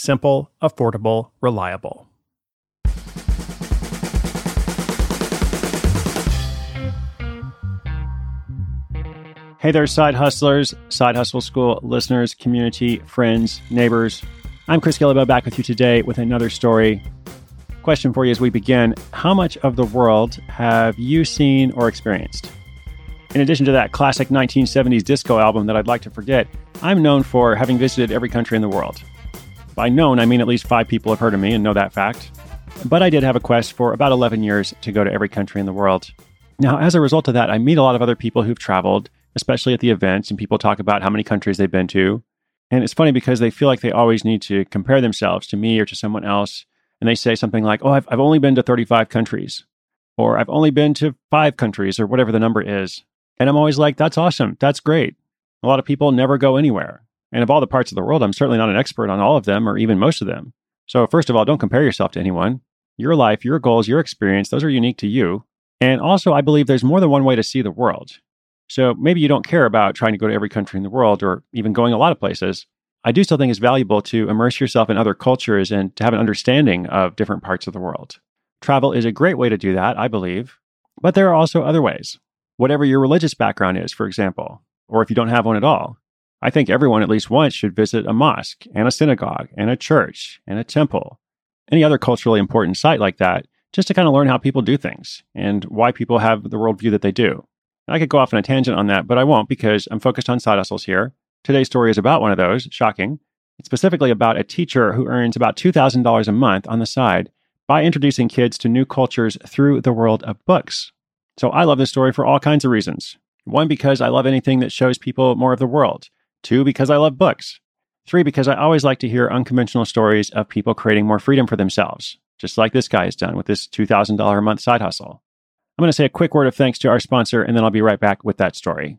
Simple, affordable, reliable. Hey there, side hustlers, side hustle school listeners, community, friends, neighbors. I'm Chris Guillebeau back with you today with another story. Question for you as we begin How much of the world have you seen or experienced? In addition to that classic 1970s disco album that I'd like to forget, I'm known for having visited every country in the world. By known, I mean at least five people have heard of me and know that fact. But I did have a quest for about 11 years to go to every country in the world. Now, as a result of that, I meet a lot of other people who've traveled, especially at the events, and people talk about how many countries they've been to. And it's funny because they feel like they always need to compare themselves to me or to someone else. And they say something like, Oh, I've, I've only been to 35 countries, or I've only been to five countries, or whatever the number is. And I'm always like, That's awesome. That's great. A lot of people never go anywhere. And of all the parts of the world, I'm certainly not an expert on all of them or even most of them. So, first of all, don't compare yourself to anyone. Your life, your goals, your experience, those are unique to you. And also, I believe there's more than one way to see the world. So maybe you don't care about trying to go to every country in the world or even going a lot of places. I do still think it's valuable to immerse yourself in other cultures and to have an understanding of different parts of the world. Travel is a great way to do that, I believe. But there are also other ways. Whatever your religious background is, for example, or if you don't have one at all, I think everyone at least once should visit a mosque and a synagogue and a church and a temple, any other culturally important site like that, just to kind of learn how people do things and why people have the worldview that they do. And I could go off on a tangent on that, but I won't because I'm focused on side hustles here. Today's story is about one of those, shocking. It's specifically about a teacher who earns about $2,000 a month on the side by introducing kids to new cultures through the world of books. So I love this story for all kinds of reasons. One, because I love anything that shows people more of the world. Two, because I love books. Three, because I always like to hear unconventional stories of people creating more freedom for themselves, just like this guy has done with this $2,000 a month side hustle. I'm going to say a quick word of thanks to our sponsor, and then I'll be right back with that story.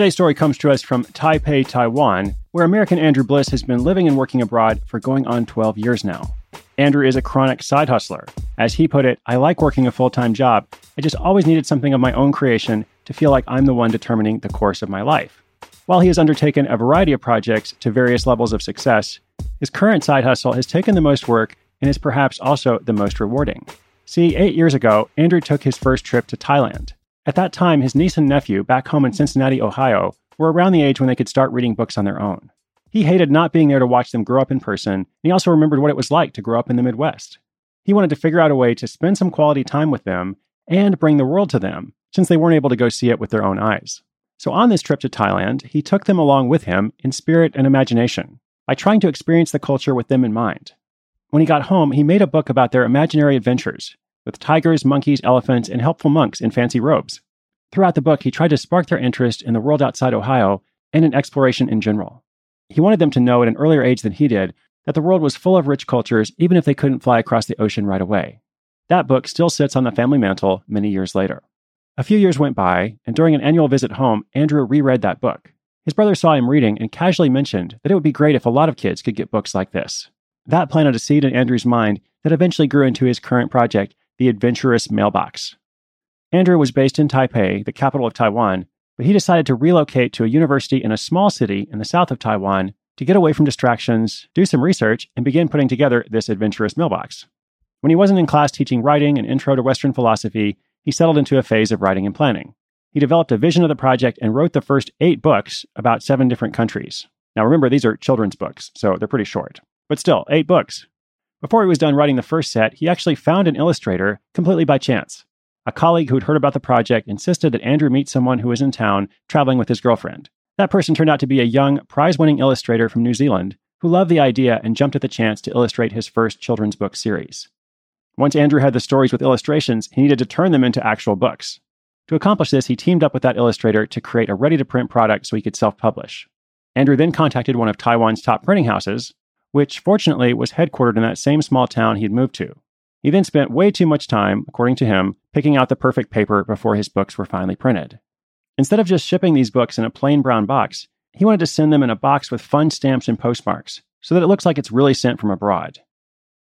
Today's story comes to us from Taipei, Taiwan, where American Andrew Bliss has been living and working abroad for going on 12 years now. Andrew is a chronic side hustler. As he put it, I like working a full time job. I just always needed something of my own creation to feel like I'm the one determining the course of my life. While he has undertaken a variety of projects to various levels of success, his current side hustle has taken the most work and is perhaps also the most rewarding. See, eight years ago, Andrew took his first trip to Thailand. At that time, his niece and nephew, back home in Cincinnati, Ohio, were around the age when they could start reading books on their own. He hated not being there to watch them grow up in person, and he also remembered what it was like to grow up in the Midwest. He wanted to figure out a way to spend some quality time with them and bring the world to them, since they weren't able to go see it with their own eyes. So on this trip to Thailand, he took them along with him in spirit and imagination. by trying to experience the culture with them in mind. When he got home, he made a book about their imaginary adventures with tigers, monkeys, elephants, and helpful monks in fancy robes. Throughout the book, he tried to spark their interest in the world outside Ohio and in exploration in general. He wanted them to know at an earlier age than he did that the world was full of rich cultures, even if they couldn't fly across the ocean right away. That book still sits on the family mantle many years later. A few years went by, and during an annual visit home, Andrew reread that book. His brother saw him reading and casually mentioned that it would be great if a lot of kids could get books like this. That planted a seed in Andrew's mind that eventually grew into his current project, the Adventurous Mailbox. Andrew was based in Taipei, the capital of Taiwan, but he decided to relocate to a university in a small city in the south of Taiwan to get away from distractions, do some research, and begin putting together this adventurous mailbox. When he wasn't in class teaching writing and intro to Western philosophy, he settled into a phase of writing and planning. He developed a vision of the project and wrote the first eight books about seven different countries. Now, remember, these are children's books, so they're pretty short. But still, eight books. Before he was done writing the first set, he actually found an illustrator completely by chance. A colleague who'd heard about the project insisted that Andrew meet someone who was in town traveling with his girlfriend. That person turned out to be a young, prize winning illustrator from New Zealand who loved the idea and jumped at the chance to illustrate his first children's book series. Once Andrew had the stories with illustrations, he needed to turn them into actual books. To accomplish this, he teamed up with that illustrator to create a ready to print product so he could self publish. Andrew then contacted one of Taiwan's top printing houses, which fortunately was headquartered in that same small town he'd moved to. He then spent way too much time, according to him, picking out the perfect paper before his books were finally printed. Instead of just shipping these books in a plain brown box, he wanted to send them in a box with fun stamps and postmarks so that it looks like it's really sent from abroad.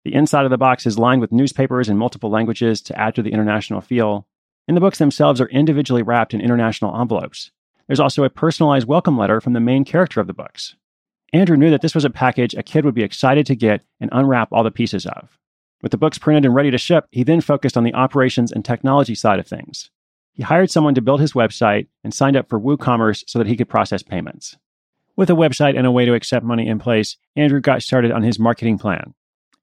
The inside of the box is lined with newspapers in multiple languages to add to the international feel, and the books themselves are individually wrapped in international envelopes. There's also a personalized welcome letter from the main character of the books. Andrew knew that this was a package a kid would be excited to get and unwrap all the pieces of. With the books printed and ready to ship, he then focused on the operations and technology side of things. He hired someone to build his website and signed up for WooCommerce so that he could process payments. With a website and a way to accept money in place, Andrew got started on his marketing plan.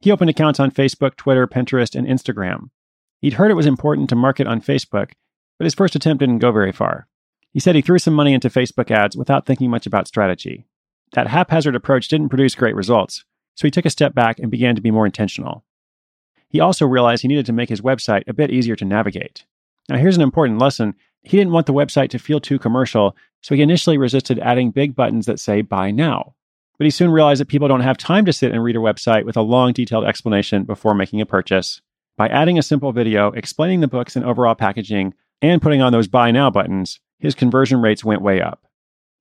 He opened accounts on Facebook, Twitter, Pinterest, and Instagram. He'd heard it was important to market on Facebook, but his first attempt didn't go very far. He said he threw some money into Facebook ads without thinking much about strategy. That haphazard approach didn't produce great results, so he took a step back and began to be more intentional. He also realized he needed to make his website a bit easier to navigate. Now, here's an important lesson. He didn't want the website to feel too commercial, so he initially resisted adding big buttons that say buy now. But he soon realized that people don't have time to sit and read a website with a long, detailed explanation before making a purchase. By adding a simple video, explaining the books and overall packaging, and putting on those buy now buttons, his conversion rates went way up.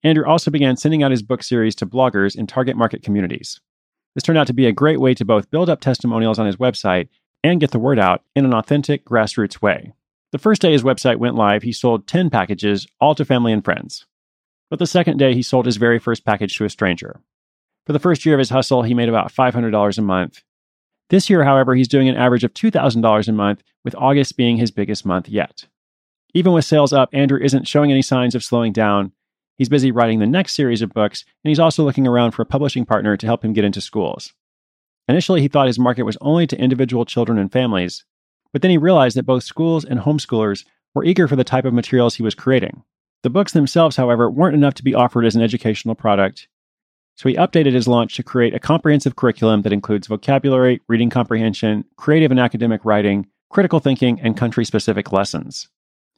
Andrew also began sending out his book series to bloggers in target market communities. This turned out to be a great way to both build up testimonials on his website and get the word out in an authentic, grassroots way. The first day his website went live, he sold 10 packages, all to family and friends. But the second day, he sold his very first package to a stranger. For the first year of his hustle, he made about $500 a month. This year, however, he's doing an average of $2,000 a month, with August being his biggest month yet. Even with sales up, Andrew isn't showing any signs of slowing down. He's busy writing the next series of books, and he's also looking around for a publishing partner to help him get into schools. Initially, he thought his market was only to individual children and families, but then he realized that both schools and homeschoolers were eager for the type of materials he was creating. The books themselves, however, weren't enough to be offered as an educational product, so he updated his launch to create a comprehensive curriculum that includes vocabulary, reading comprehension, creative and academic writing, critical thinking, and country specific lessons.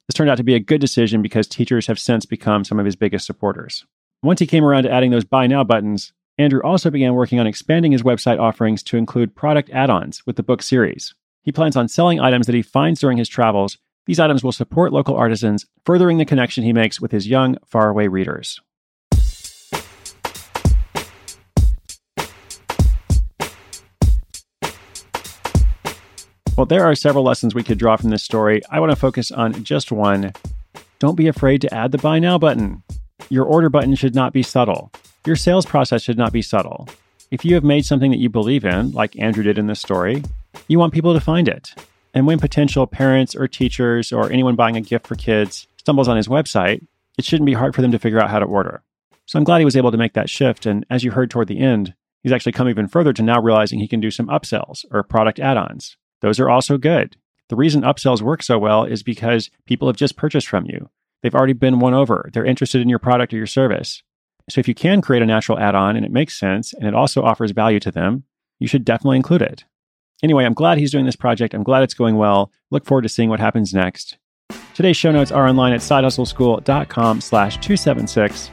This turned out to be a good decision because teachers have since become some of his biggest supporters. Once he came around to adding those buy now buttons, Andrew also began working on expanding his website offerings to include product add ons with the book series. He plans on selling items that he finds during his travels. These items will support local artisans, furthering the connection he makes with his young, faraway readers. Well, there are several lessons we could draw from this story. I want to focus on just one. Don't be afraid to add the buy now button. Your order button should not be subtle. Your sales process should not be subtle. If you have made something that you believe in, like Andrew did in this story, you want people to find it. And when potential parents or teachers or anyone buying a gift for kids stumbles on his website, it shouldn't be hard for them to figure out how to order. So I'm glad he was able to make that shift. And as you heard toward the end, he's actually come even further to now realizing he can do some upsells or product add ons. Those are also good. The reason upsells work so well is because people have just purchased from you. They've already been won over. They're interested in your product or your service. So if you can create a natural add on and it makes sense and it also offers value to them, you should definitely include it. Anyway, I'm glad he's doing this project. I'm glad it's going well. Look forward to seeing what happens next. Today's show notes are online at sidehustleschool.com slash 276.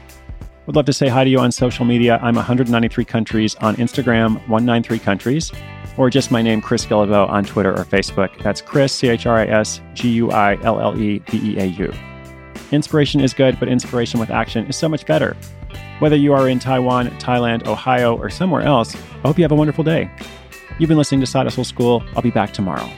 Would love to say hi to you on social media. I'm 193 countries on Instagram, 193 countries, or just my name, Chris Guillebeau, on Twitter or Facebook. That's Chris, C H R I S G U I L L E B E A U. Inspiration is good, but inspiration with action is so much better. Whether you are in Taiwan, Thailand, Ohio, or somewhere else, I hope you have a wonderful day. You've been listening to Side Hustle School. I'll be back tomorrow.